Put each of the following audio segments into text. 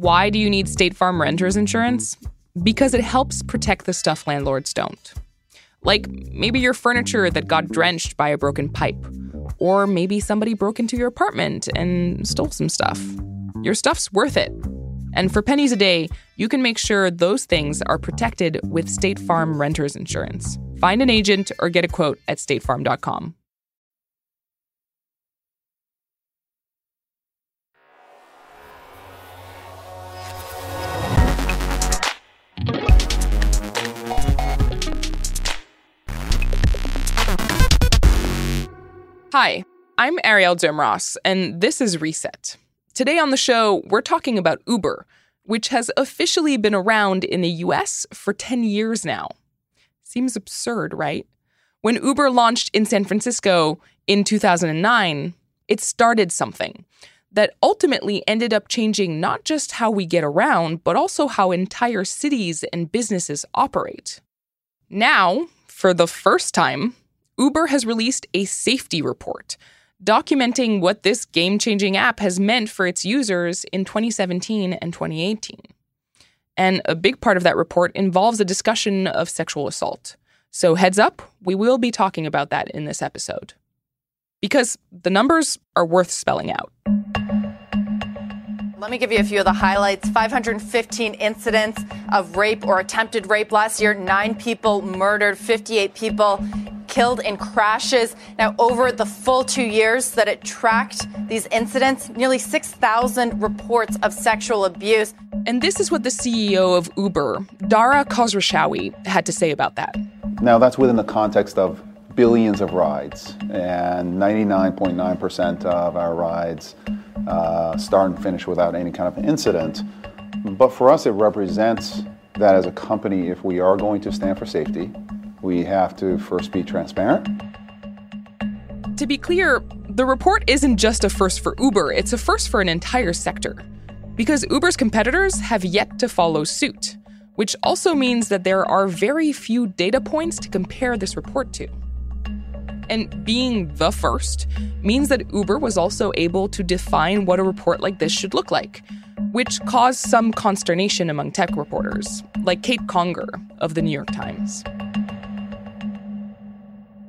Why do you need State Farm renter's insurance? Because it helps protect the stuff landlords don't. Like maybe your furniture that got drenched by a broken pipe, or maybe somebody broke into your apartment and stole some stuff. Your stuff's worth it. And for pennies a day, you can make sure those things are protected with State Farm renter's insurance. Find an agent or get a quote at statefarm.com. Hi, I'm Arielle Duhaime-Ross, and this is Reset. Today on the show, we're talking about Uber, which has officially been around in the US for 10 years now. Seems absurd, right? When Uber launched in San Francisco in 2009, it started something that ultimately ended up changing not just how we get around, but also how entire cities and businesses operate. Now, for the first time, Uber has released a safety report documenting what this game changing app has meant for its users in 2017 and 2018. And a big part of that report involves a discussion of sexual assault. So, heads up, we will be talking about that in this episode. Because the numbers are worth spelling out. Let me give you a few of the highlights 515 incidents of rape or attempted rape last year, nine people murdered, 58 people killed in crashes. Now, over the full two years that it tracked these incidents, nearly 6,000 reports of sexual abuse. And this is what the CEO of Uber, Dara Khosrowshahi, had to say about that. Now, that's within the context of billions of rides, and 99.9% of our rides uh, start and finish without any kind of incident. But for us, it represents that as a company, if we are going to stand for safety, we have to first be transparent. To be clear, the report isn't just a first for Uber, it's a first for an entire sector. Because Uber's competitors have yet to follow suit, which also means that there are very few data points to compare this report to. And being the first means that Uber was also able to define what a report like this should look like, which caused some consternation among tech reporters, like Kate Conger of the New York Times.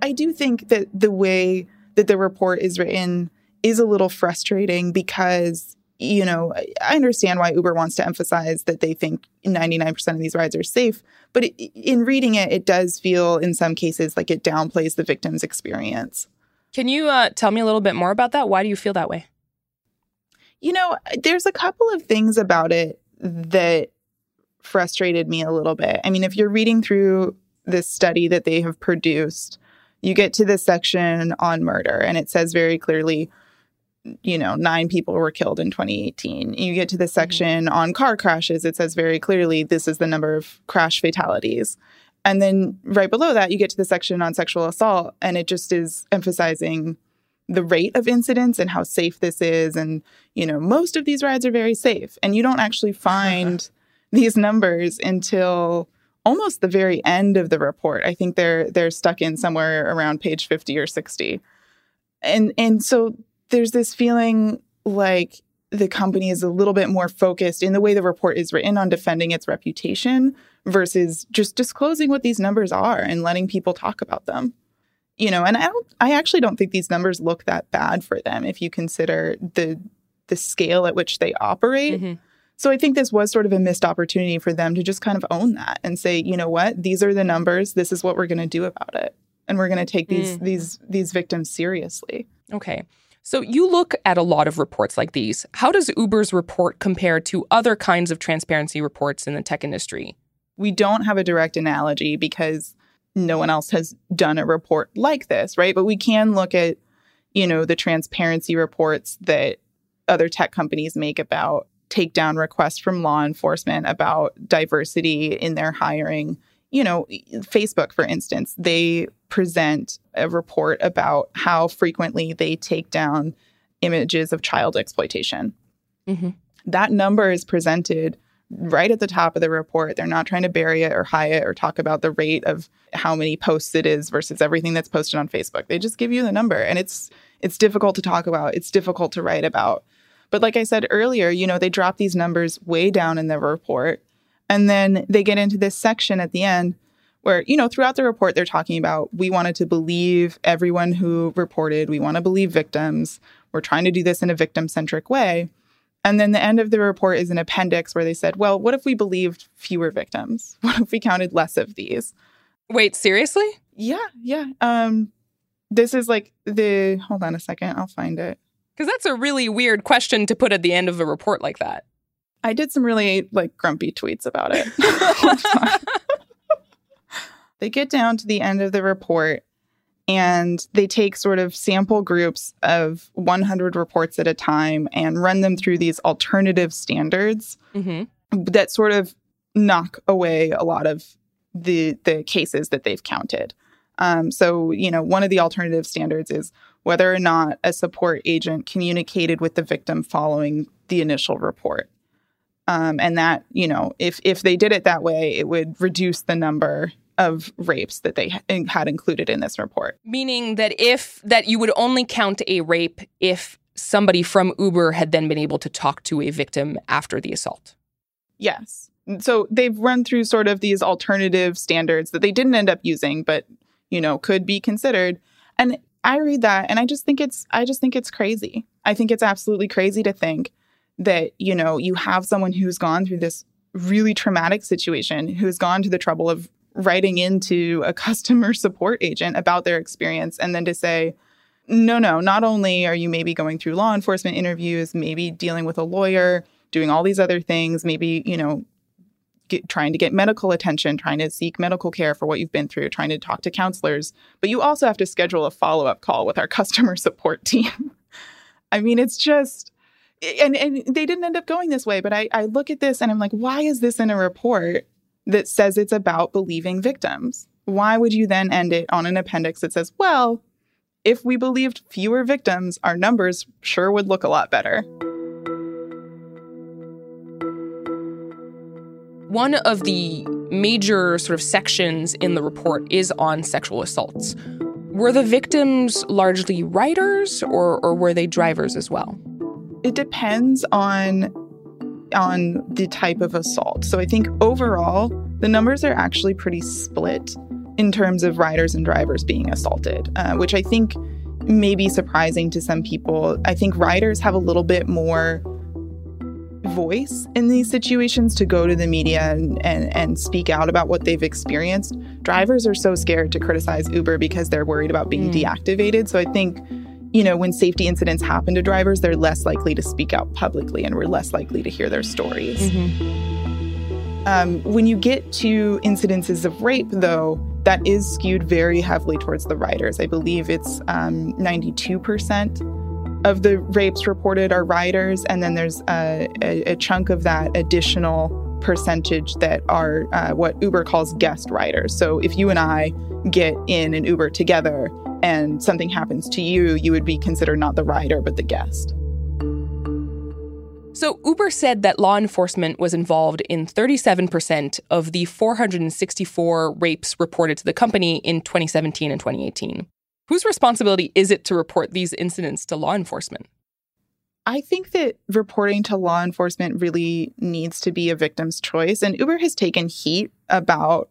I do think that the way that the report is written is a little frustrating because you know, I understand why Uber wants to emphasize that they think 99% of these rides are safe, but it, in reading it, it does feel in some cases like it downplays the victim's experience. Can you uh, tell me a little bit more about that? Why do you feel that way? You know, there's a couple of things about it that frustrated me a little bit. I mean, if you're reading through this study that they have produced, you get to this section on murder, and it says very clearly, you know, nine people were killed in 2018. You get to the mm-hmm. section mm-hmm. on car crashes, it says very clearly this is the number of crash fatalities. And then right below that, you get to the section on sexual assault, and it just is emphasizing the rate of incidents and how safe this is. And, you know, most of these rides are very safe. And you don't actually find these numbers until almost the very end of the report. I think they're they're stuck in somewhere around page 50 or 60. And and so there's this feeling like the company is a little bit more focused in the way the report is written on defending its reputation versus just disclosing what these numbers are and letting people talk about them. You know, and I don't I actually don't think these numbers look that bad for them if you consider the the scale at which they operate. Mm-hmm. So I think this was sort of a missed opportunity for them to just kind of own that and say, you know what, these are the numbers. This is what we're going to do about it, and we're going to take these mm. these these victims seriously. Okay. So you look at a lot of reports like these. How does Uber's report compare to other kinds of transparency reports in the tech industry? We don't have a direct analogy because no one else has done a report like this, right? But we can look at, you know, the transparency reports that other tech companies make about takedown requests from law enforcement about diversity in their hiring. You know, Facebook, for instance, they present a report about how frequently they take down images of child exploitation. Mm-hmm. That number is presented right at the top of the report. They're not trying to bury it or hide it or talk about the rate of how many posts it is versus everything that's posted on Facebook. They just give you the number and it's it's difficult to talk about. It's difficult to write about. But like I said earlier, you know, they drop these numbers way down in the report. And then they get into this section at the end where, you know, throughout the report, they're talking about we wanted to believe everyone who reported, we want to believe victims. We're trying to do this in a victim centric way. And then the end of the report is an appendix where they said, well, what if we believed fewer victims? What if we counted less of these? Wait, seriously? Yeah, yeah. Um, this is like the, hold on a second, I'll find it. Because that's a really weird question to put at the end of a report like that. I did some really like grumpy tweets about it. they get down to the end of the report and they take sort of sample groups of 100 reports at a time and run them through these alternative standards Mm-hmm. that sort of knock away a lot of the the cases that they've counted. Um, so, you know, one of the alternative standards is whether or not a support agent communicated with the victim following the initial report. Um, and that, you know, if if they did it that way, it would reduce the number of rapes that they had included in this report. Meaning that if that you would only count a rape if somebody from Uber had then been able to talk to a victim after the assault. Yes. So they've run through sort of these alternative standards that they didn't end up using, but you know could be considered. And I read that, and I just think it's I just think it's crazy. I think it's absolutely crazy to think that you know you have someone who's gone through this really traumatic situation, who's gone to the trouble of writing into a customer support agent about their experience, and then to say, no, no, not only are you maybe going through law enforcement interviews, maybe dealing with a lawyer, doing all these other things, maybe, you know, get, trying to get medical attention, trying to seek medical care for what you've been through, trying to talk to counselors, but you also have to schedule a follow up call with our customer support team. I mean, it's just, and, and they didn't end up going this way, but I, I look at this and I'm like, why is this in a report that says it's about believing victims? Why would you then end it on an appendix that says, well, if we believed fewer victims, our numbers sure would look a lot better? One of the major sort of sections in the report is on sexual assaults. Were the victims largely riders or, or were they drivers as well? It depends on on the type of assault. So I think overall the numbers are actually pretty split in terms of riders and drivers being assaulted, uh, which I think may be surprising to some people. I think riders have a little bit more voice in these situations to go to the media and, and, and speak out about what they've experienced. Drivers are so scared to criticize Uber because they're worried about being mm. deactivated. So I think, you know, when safety incidents happen to drivers, they're less likely to speak out publicly and we're less likely to hear their stories. Mm-hmm. Um, when you get to incidences of rape, though, that is skewed very heavily towards the riders. I believe it's um, 92% of the rapes reported are riders, and then there's a, a, a chunk of that additional percentage that are uh, what Uber calls guest riders. So if you and I get in an Uber together and something happens to you, you would be considered not the rider, but the guest. So Uber said that law enforcement was involved in 37% of the 464 rapes reported to the company in 2017 and 2018. Whose responsibility is it to report these incidents to law enforcement? I think that reporting to law enforcement really needs to be a victim's choice. And Uber has taken heat about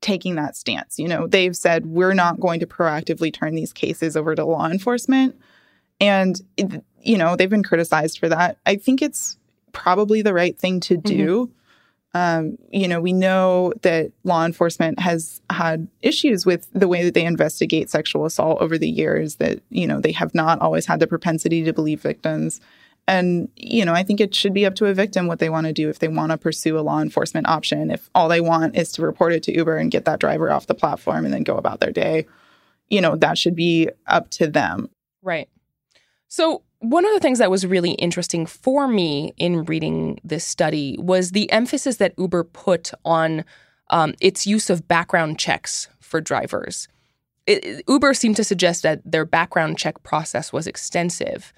taking that stance. You know, they've said, we're not going to proactively turn these cases over to law enforcement. And, you know, they've been criticized for that. I think it's probably the right thing to do. Mm-hmm. Um, you know, we know that law enforcement has had issues with the way that they investigate sexual assault over the years, that, you know, they have not always had the propensity to believe victims. And, you know, I think it should be up to a victim what they want to do if they want to pursue a law enforcement option. If all they want is to report it to Uber and get that driver off the platform and then go about their day, you know, that should be up to them. Right. So, one of the things that was really interesting for me in reading this study was the emphasis that Uber put on um, its use of background checks for drivers. It, Uber seemed to suggest that their background check process was extensive.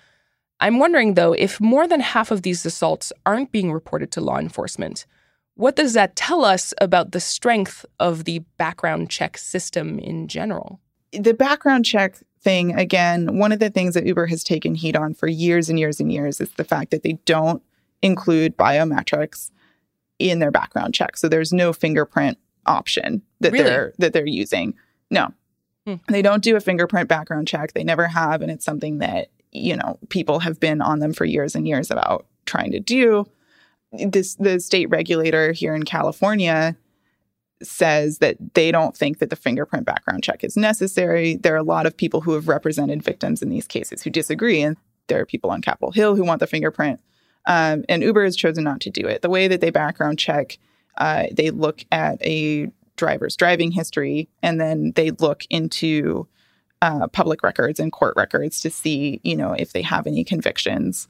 I'm wondering, though, if more than half of these assaults aren't being reported to law enforcement, what does that tell us about the strength of the background check system in general? The background check thing, again, one of the things that Uber has taken heat on for years and years and years is the fact that they don't include biometrics in their background check. So there's no fingerprint option that Really? they're that they're using. No. Hmm. They don't do a fingerprint background check. They never have and it's something that, you know, people have been on them for years and years about trying to do. This the state regulator here in California says that they don't think that the fingerprint background check is necessary. There are a lot of people who have represented victims in these cases who disagree, and there are people on Capitol Hill who want the fingerprint. Um, and Uber has chosen not to do it. The way that they background check, uh, they look at a driver's driving history, and then they look into uh, public records and court records to see, you know, if they have any convictions.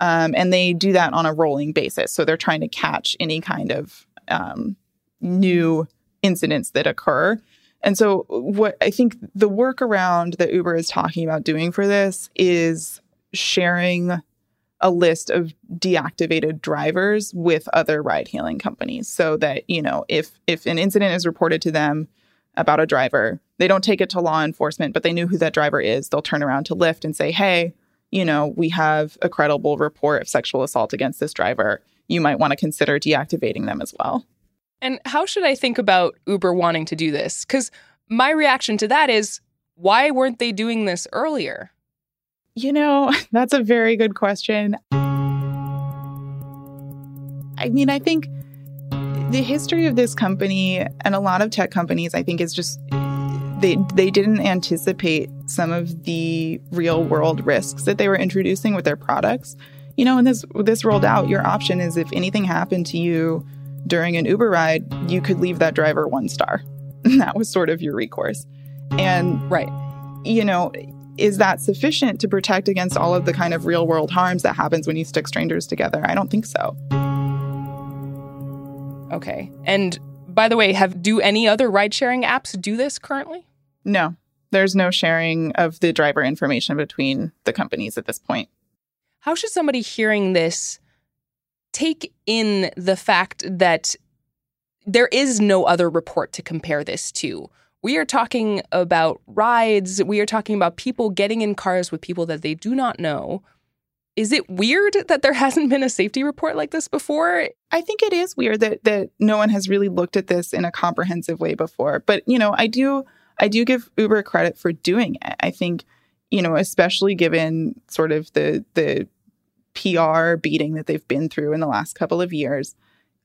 Um, and they do that on a rolling basis. So they're trying to catch any kind of um, new incidents that occur. And so, what I think the workaround that Uber is talking about doing for this is sharing a list of deactivated drivers with other ride hailing companies so that, you know, if if an incident is reported to them about a driver, they don't take it to law enforcement, but they knew who that driver is. They'll turn around to Lyft and say, "Hey, you know, we have a credible report of sexual assault against this driver. You might want to consider deactivating them as well." And how should I think about Uber wanting to do this? Because my reaction to that is, why weren't they doing this earlier? You know, that's a very good question. I mean, I think the history of this company and a lot of tech companies, I think, is just they they didn't anticipate some of the real world risks that they were introducing with their products. You know, when this this rolled out, your option is if anything happened to you during an Uber ride, you could leave that driver one star. that was sort of your recourse. And Right. you know, is that sufficient to protect against all of the kind of real world harms that happens when you stick strangers together? I don't think so. Okay. And by the way, have do any other ride sharing apps do this currently? No, there's no sharing of the driver information between the companies at this point. How should somebody hearing this take in the fact that there is no other report to compare this to? We are talking about rides, we are talking about people getting in cars with people that they do not know. Is it weird that there hasn't been a safety report like this before? I think it is weird that that no one has really looked at this in a comprehensive way before. But you know, I do I do give Uber credit for doing it. I think, you know, especially given sort of the the PR beating that they've been through in the last couple of years.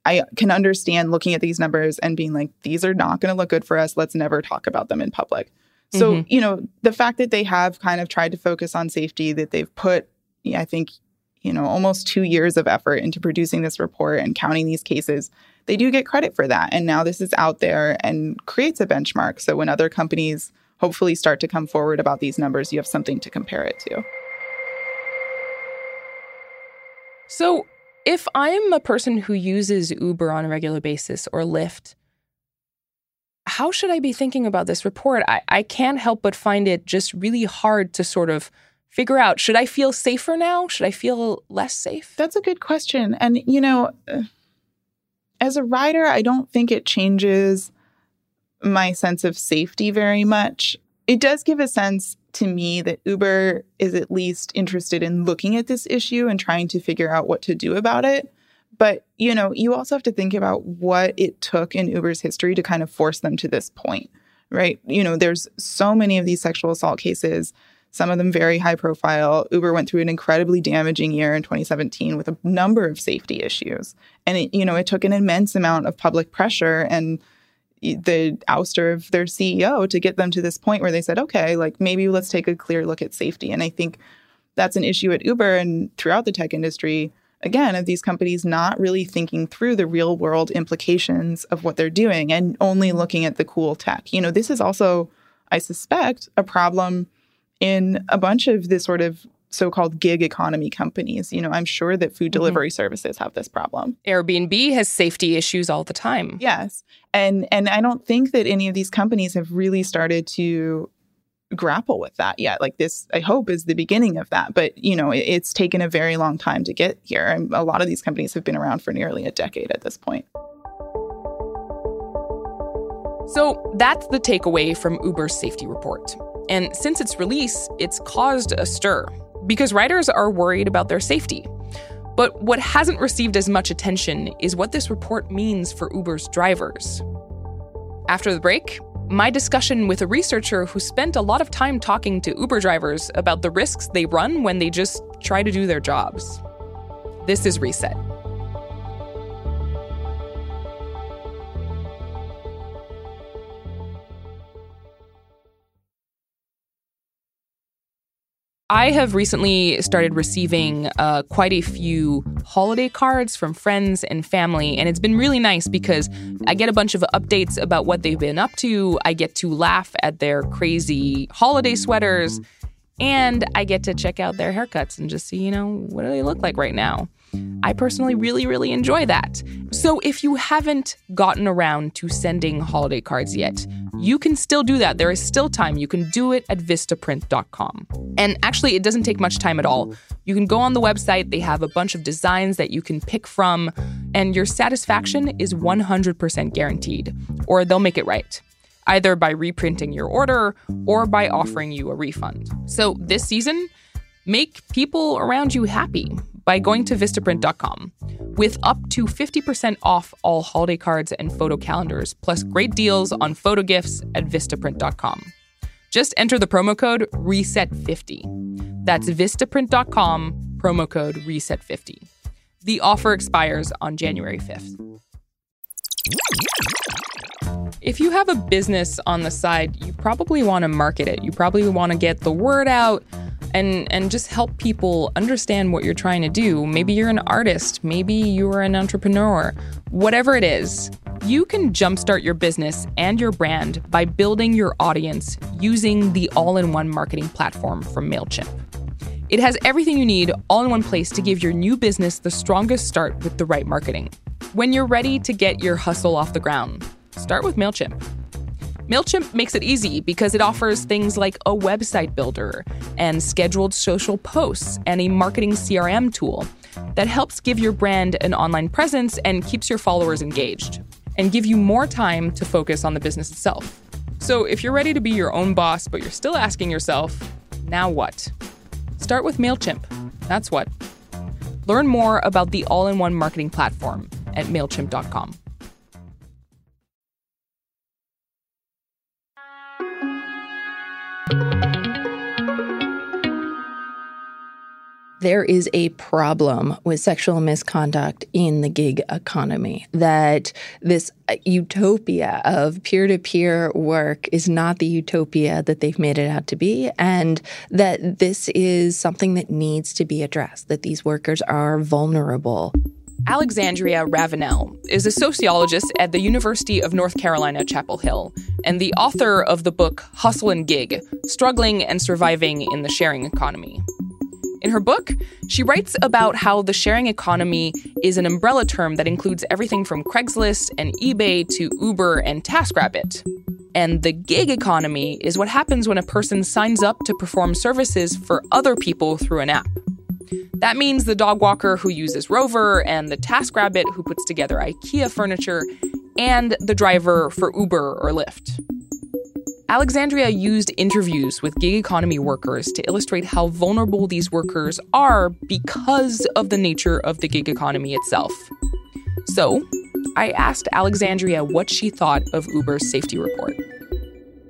I can understand looking at these numbers and being like, these are not going to look good for us. Let's never talk about them in public. So, Mhm. you know, the fact that they have kind of tried to focus on safety, that they've put, I think, you know, almost two years of effort into producing this report and counting these cases, they do get credit for that. And now this is out there and creates a benchmark. So when other companies hopefully start to come forward about these numbers, you have something to compare it to. So, if I'm a person who uses Uber on a regular basis or Lyft, how should I be thinking about this report? I, I can't help but find it just really hard to sort of figure out should I feel safer now? Should I feel less safe? That's a good question. And, you know, uh, as a rider, I don't think it changes my sense of safety very much. It does give a sense to me that Uber is at least interested in looking at this issue and trying to figure out what to do about it. But, you know, you also have to think about what it took in Uber's history to kind of force them to this point, right? You know, there's so many of these sexual assault cases some of them very high profile. Uber went through an incredibly damaging year in 2017 with a number of safety issues. And it, you know, it took an immense amount of public pressure and the ouster of their CEO to get them to this point where they said, okay, like maybe let's take a clear look at safety. And I think that's an issue at Uber and throughout the tech industry, again, of these companies not really thinking through the real world implications of what they're doing and only looking at the cool tech. You know, this is also, I suspect, a problem in a bunch of this sort of so-called gig economy companies. You know, I'm sure that food mm-hmm. delivery services have this problem. Airbnb has safety issues all the time. Yes. And and I don't think that any of these companies have really started to grapple with that yet. Like this I hope is the beginning of that, but you know, it, it's taken a very long time to get here. And a lot of these companies have been around for nearly a decade at this point. So that's the takeaway from Uber's safety report. And since its release, it's caused a stir because riders are worried about their safety. But what hasn't received as much attention is what this report means for Uber's drivers. After the break, my discussion with a researcher who spent a lot of time talking to Uber drivers about the risks they run when they just try to do their jobs. This is Reset. I have recently started receiving uh, quite a few holiday cards from friends and family, and it's been really nice because I get a bunch of updates about what they've been up to. I get to laugh at their crazy holiday sweaters, and I get to check out their haircuts and just see, you know, what do they look like right now. I personally really, really enjoy that. So if you haven't gotten around to sending holiday cards yet, you can still do that. There is still time. You can do it at vistaprint.com. And actually, it doesn't take much time at all. You can go on the website, they have a bunch of designs that you can pick from, and your satisfaction is 100% guaranteed, or they'll make it right either by reprinting your order or by offering you a refund. So this season, make people around you happy by going to Vistaprint.com with up to 50% off all holiday cards and photo calendars, plus great deals on photo gifts at Vistaprint.com. Just enter the promo code RESET50. That's Vistaprint.com, promo code RESET50. The offer expires on January 5th. If you have a business on the side, you probably want to market it. You probably want to get the word out and and just help people understand what you're trying to do. Maybe you're an artist, maybe you're an entrepreneur. Whatever it is, you can jumpstart your business and your brand by building your audience using the all-in-one marketing platform from Mailchimp. It has everything you need all in one place to give your new business the strongest start with the right marketing. When you're ready to get your hustle off the ground, start with Mailchimp. MailChimp makes it easy because it offers things like a website builder and scheduled social posts and a marketing CRM tool that helps give your brand an online presence and keeps your followers engaged and give you more time to focus on the business itself. So if you're ready to be your own boss, but you're still asking yourself, now what? Start with MailChimp. That's what. Learn more about the all in one marketing platform at MailChimp.com. there is a problem with sexual misconduct in the gig economy. That this uh, utopia of peer to peer work is not the utopia that they've made it out to be, and that this is something that needs to be addressed, that these workers are vulnerable. Alexandria Ravenelle is a sociologist at the University of North Carolina, Chapel Hill, and the author of the book Hustle and Gig Struggling and Surviving in the Sharing Economy. In her book, she writes about how the sharing economy is an umbrella term that includes everything from Craigslist and eBay to Uber and TaskRabbit. And the gig economy is what happens when a person signs up to perform services for other people through an app. That means the dog walker who uses Rover and the TaskRabbit who puts together IKEA furniture and the driver for Uber or Lyft. Alexandria used interviews with gig economy workers to illustrate how vulnerable these workers are because of the nature of the gig economy itself. So, I asked Alexandria what she thought of Uber's safety report.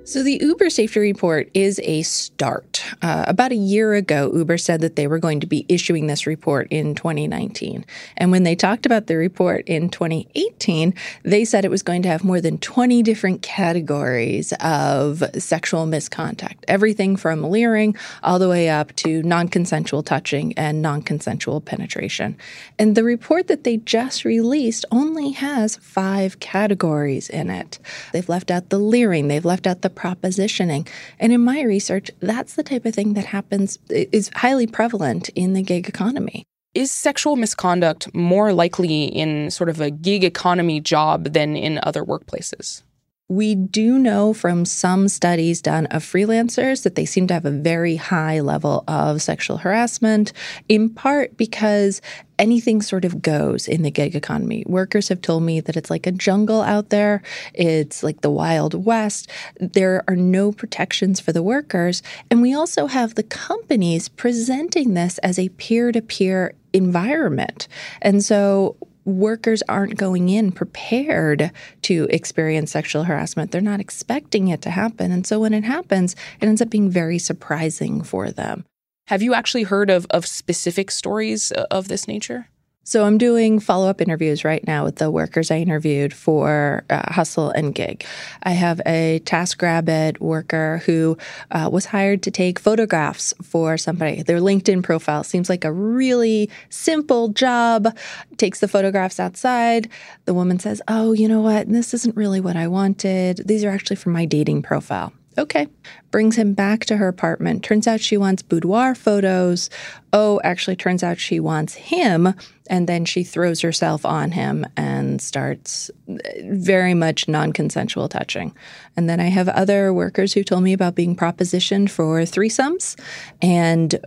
So, the Uber safety report is a start. Uh, about a year ago, Uber said that they were going to be issuing this report in 2019. And when they talked about the report in 2018, they said it was going to have more than 20 different categories of sexual misconduct everything from leering all the way up to non consensual touching and non consensual penetration. And the report that they just released only has five categories in it. They've left out the leering, they've left out the propositioning. And in my research, that's the type of thing that happens, is highly prevalent in the gig economy. Is sexual misconduct more likely in sort of a gig economy job than in other workplaces? We do know from some studies done of freelancers that they seem to have a very high level of sexual harassment, in part because anything sort of goes in the gig economy. Workers have told me that it's like a jungle out there, it's like the Wild West. There are no protections for the workers. And we also have the companies presenting this as a peer to peer environment. And so workers aren't going in prepared to experience sexual harassment. They're not expecting it to happen. And so when it happens, it ends up being very surprising for them. Have you actually heard of, of specific stories uh, of this nature? So I'm doing follow up interviews right now with the workers I interviewed for uh, Hustle and Gig. I have a TaskRabbit worker who uh, was hired to take photographs for somebody. Their LinkedIn profile seems like a really simple job. Takes the photographs outside. The woman says, "Oh, you know what? This isn't really what I wanted. These are actually for my dating profile." Okay. Brings him back to her apartment. Turns out she wants boudoir photos. Oh, actually, turns out she wants him. And then she throws herself on him and starts uh, very much non consensual touching. And then I have other workers who told me about being propositioned for threesomes and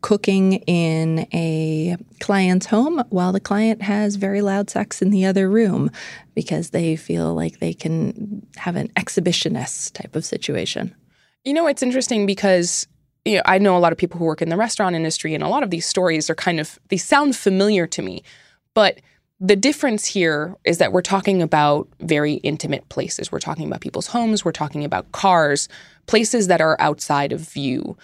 cooking in a client's home while the client has very loud sex in the other room because they feel like they can have an exhibitionist type of situation. You know, it's interesting because you know, I know a lot of people who work in the restaurant industry, and a lot of these stories are kind of they sound familiar to me, but the difference here is that we're talking about very intimate places. We're talking about people's homes. We're talking about cars, places that are outside of view.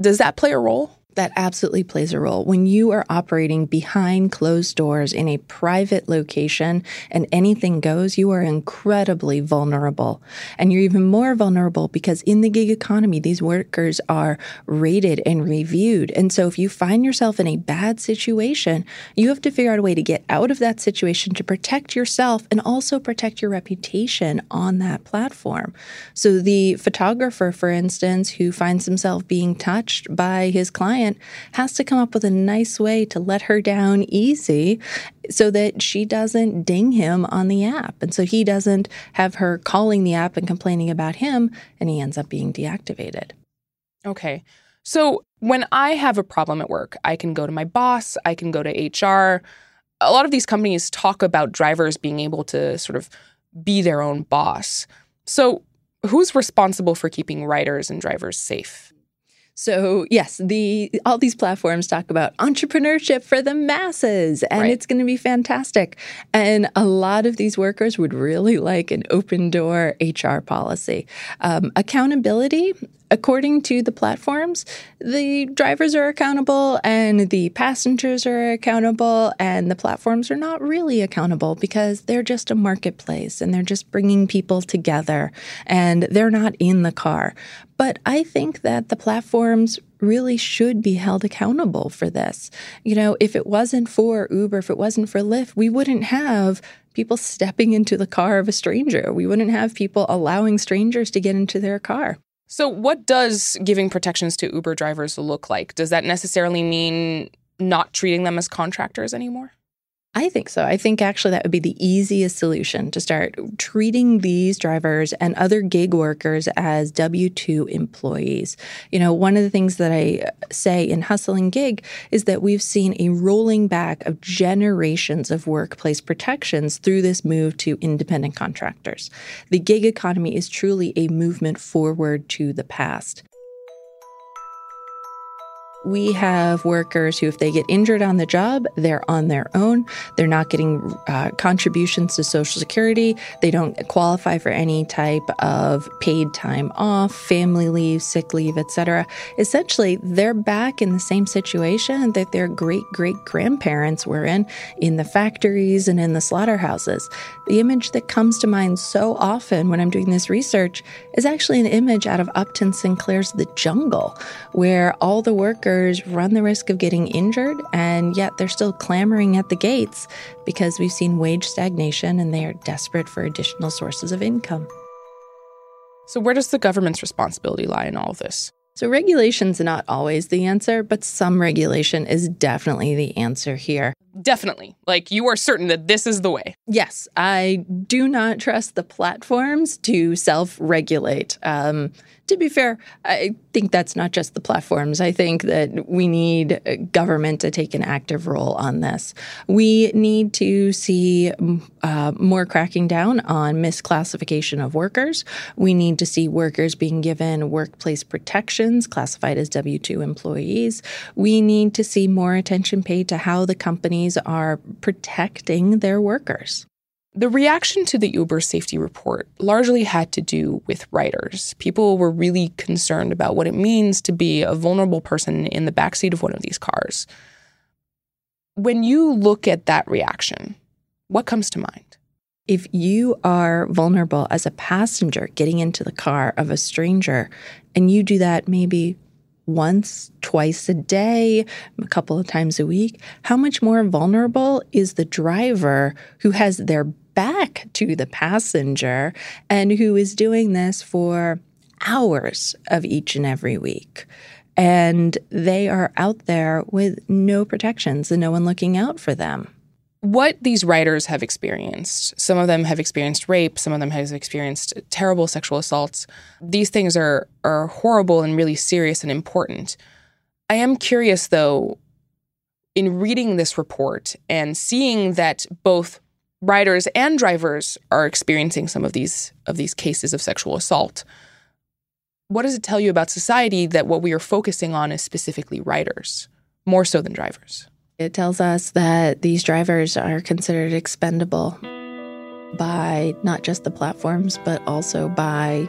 Does that play a role? That absolutely plays a role. When you are operating behind closed doors in a private location and anything goes, you are incredibly vulnerable. And you're even more vulnerable because in the gig economy, these workers are rated and reviewed. And so if you find yourself in a bad situation, you have to figure out a way to get out of that situation to protect yourself and also protect your reputation on that platform. So the photographer, for instance, who finds himself being touched by his client, client has to come up with a nice way to let her down easy so that she doesn't ding him on the app. And so he doesn't have her calling the app and complaining about him, and he ends up being deactivated. Okay. So when I have a problem at work, I can go to my boss, I can go to HR. A lot of these companies talk about drivers being able to sort of be their own boss. So, who's responsible for keeping riders and drivers safe? So yes, the all these platforms talk about entrepreneurship for the masses, and right. it's going to be fantastic. And a lot of these workers would really like an open door HR policy, um, accountability. According to the platforms, the drivers are accountable and the passengers are accountable, and the platforms are not really accountable because they're just a marketplace and they're just bringing people together and they're not in the car. But I think that the platforms really should be held accountable for this. You know, if it wasn't for Uber, if it wasn't for Lyft, we wouldn't have people stepping into the car of a stranger. We wouldn't have people allowing strangers to get into their car. So, what does giving protections to Uber drivers look like? Does that necessarily mean not treating them as contractors anymore? I think so. I think actually that would be the easiest solution to start treating these drivers and other gig workers as W 2 employees. You know, one of the things that I say in Hustle and Gig is that we've seen a rolling back of generations of workplace protections through this move to independent contractors. The gig economy is truly a movement forward to the past we have workers who, if they get injured on the job, they're on their own. They're not getting uh, contributions to Social Security. They don't qualify for any type of paid time off, family leave, sick leave, etc. Essentially, they're back in the same situation that their great great grandparents were in, in the factories and in the slaughterhouses. The image that comes to mind so often when I'm doing this research is actually an image out of Upton Sinclair's The Jungle, where all the workers workers run the risk of getting injured, and yet they're still clamoring at the gates because we've seen wage stagnation and they are desperate for additional sources of income. So, where does the government's responsibility lie in all of this? So, regulation's not always the answer, but some regulation is definitely the answer here. Definitely. Like you are certain that this is the way. Yes, I do not trust the platforms to self regulate. Um, to be fair, I think that's not just the platforms. I think that we need government to take an active role on this. We need to see uh, more cracking down on misclassification of workers. We need to see workers being given workplace protections classified as W 2 employees. We need to see more attention paid to how the companies are protecting their workers. The reaction to the Uber safety report largely had to do with riders. People were really concerned about what it means to be a vulnerable person in the backseat of one of these cars. When you look at that reaction, what comes to mind? If you are vulnerable as a passenger getting into the car of a stranger, and you do that maybe once, twice a day, a couple of times a week, how much more vulnerable is the driver who has their back to the passenger and who is doing this for hours of each and every week. And they are out there with no protections and no one looking out for them. What these writers have experienced, some of them have experienced rape, some of them have experienced terrible sexual assaults. These things are, are horrible and really serious and important. I am curious, though, in reading this report and seeing that both riders and drivers are experiencing some of these of these cases of sexual assault. What does it tell you about society that what we are focusing on is specifically riders more so than drivers? It tells us that these drivers are considered expendable by not just the platforms, but also by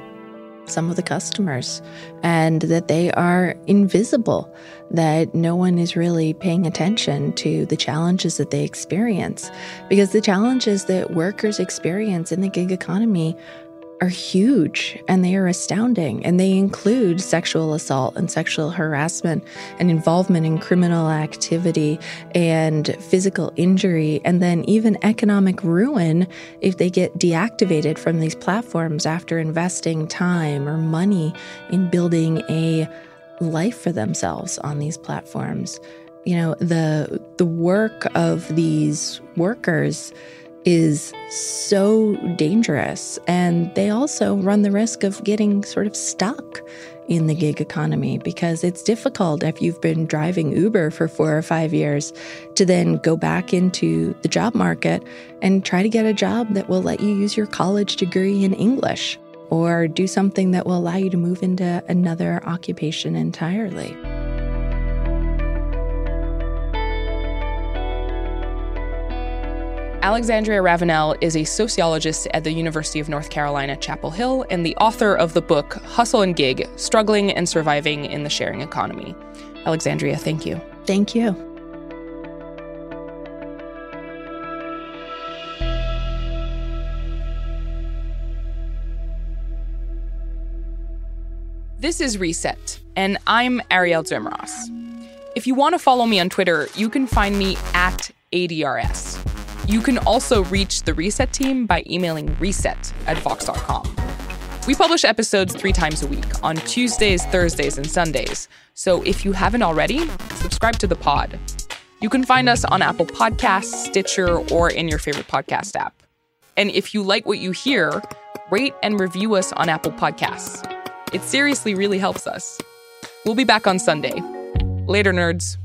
some of the customers and that they are invisible, that no one is really paying attention to the challenges that they experience. Because the challenges that workers experience in the gig economy are huge and they are astounding. And they include sexual assault and sexual harassment and involvement in criminal activity and physical injury, and then even economic ruin if they get deactivated from these platforms after investing time or money in building a life for themselves on these platforms. You know, the the work of these workers is so dangerous. And they also run the risk of getting sort of stuck in the gig economy because it's difficult if you've been driving Uber for four or five years to then go back into the job market and try to get a job that will let you use your college degree in English or do something that will allow you to move into another occupation entirely. Alexandria Ravenelle is a sociologist at the University of North Carolina, Chapel Hill, and the author of the book Hustle and Gig Struggling and Surviving in the Sharing Economy. Alexandria, thank you. Thank you. This is Reset, and I'm Arielle Duhaime-Ross. If you want to follow me on Twitter, you can find me at ADRS. You can also reach the Reset team by emailing reset at vox.com. We publish episodes three times a week on Tuesdays, Thursdays, and Sundays. So if you haven't already, subscribe to the pod. You can find us on Apple Podcasts, Stitcher, or in your favorite podcast app. And if you like what you hear, rate and review us on Apple Podcasts. It seriously really helps us. We'll be back on Sunday. Later, nerds.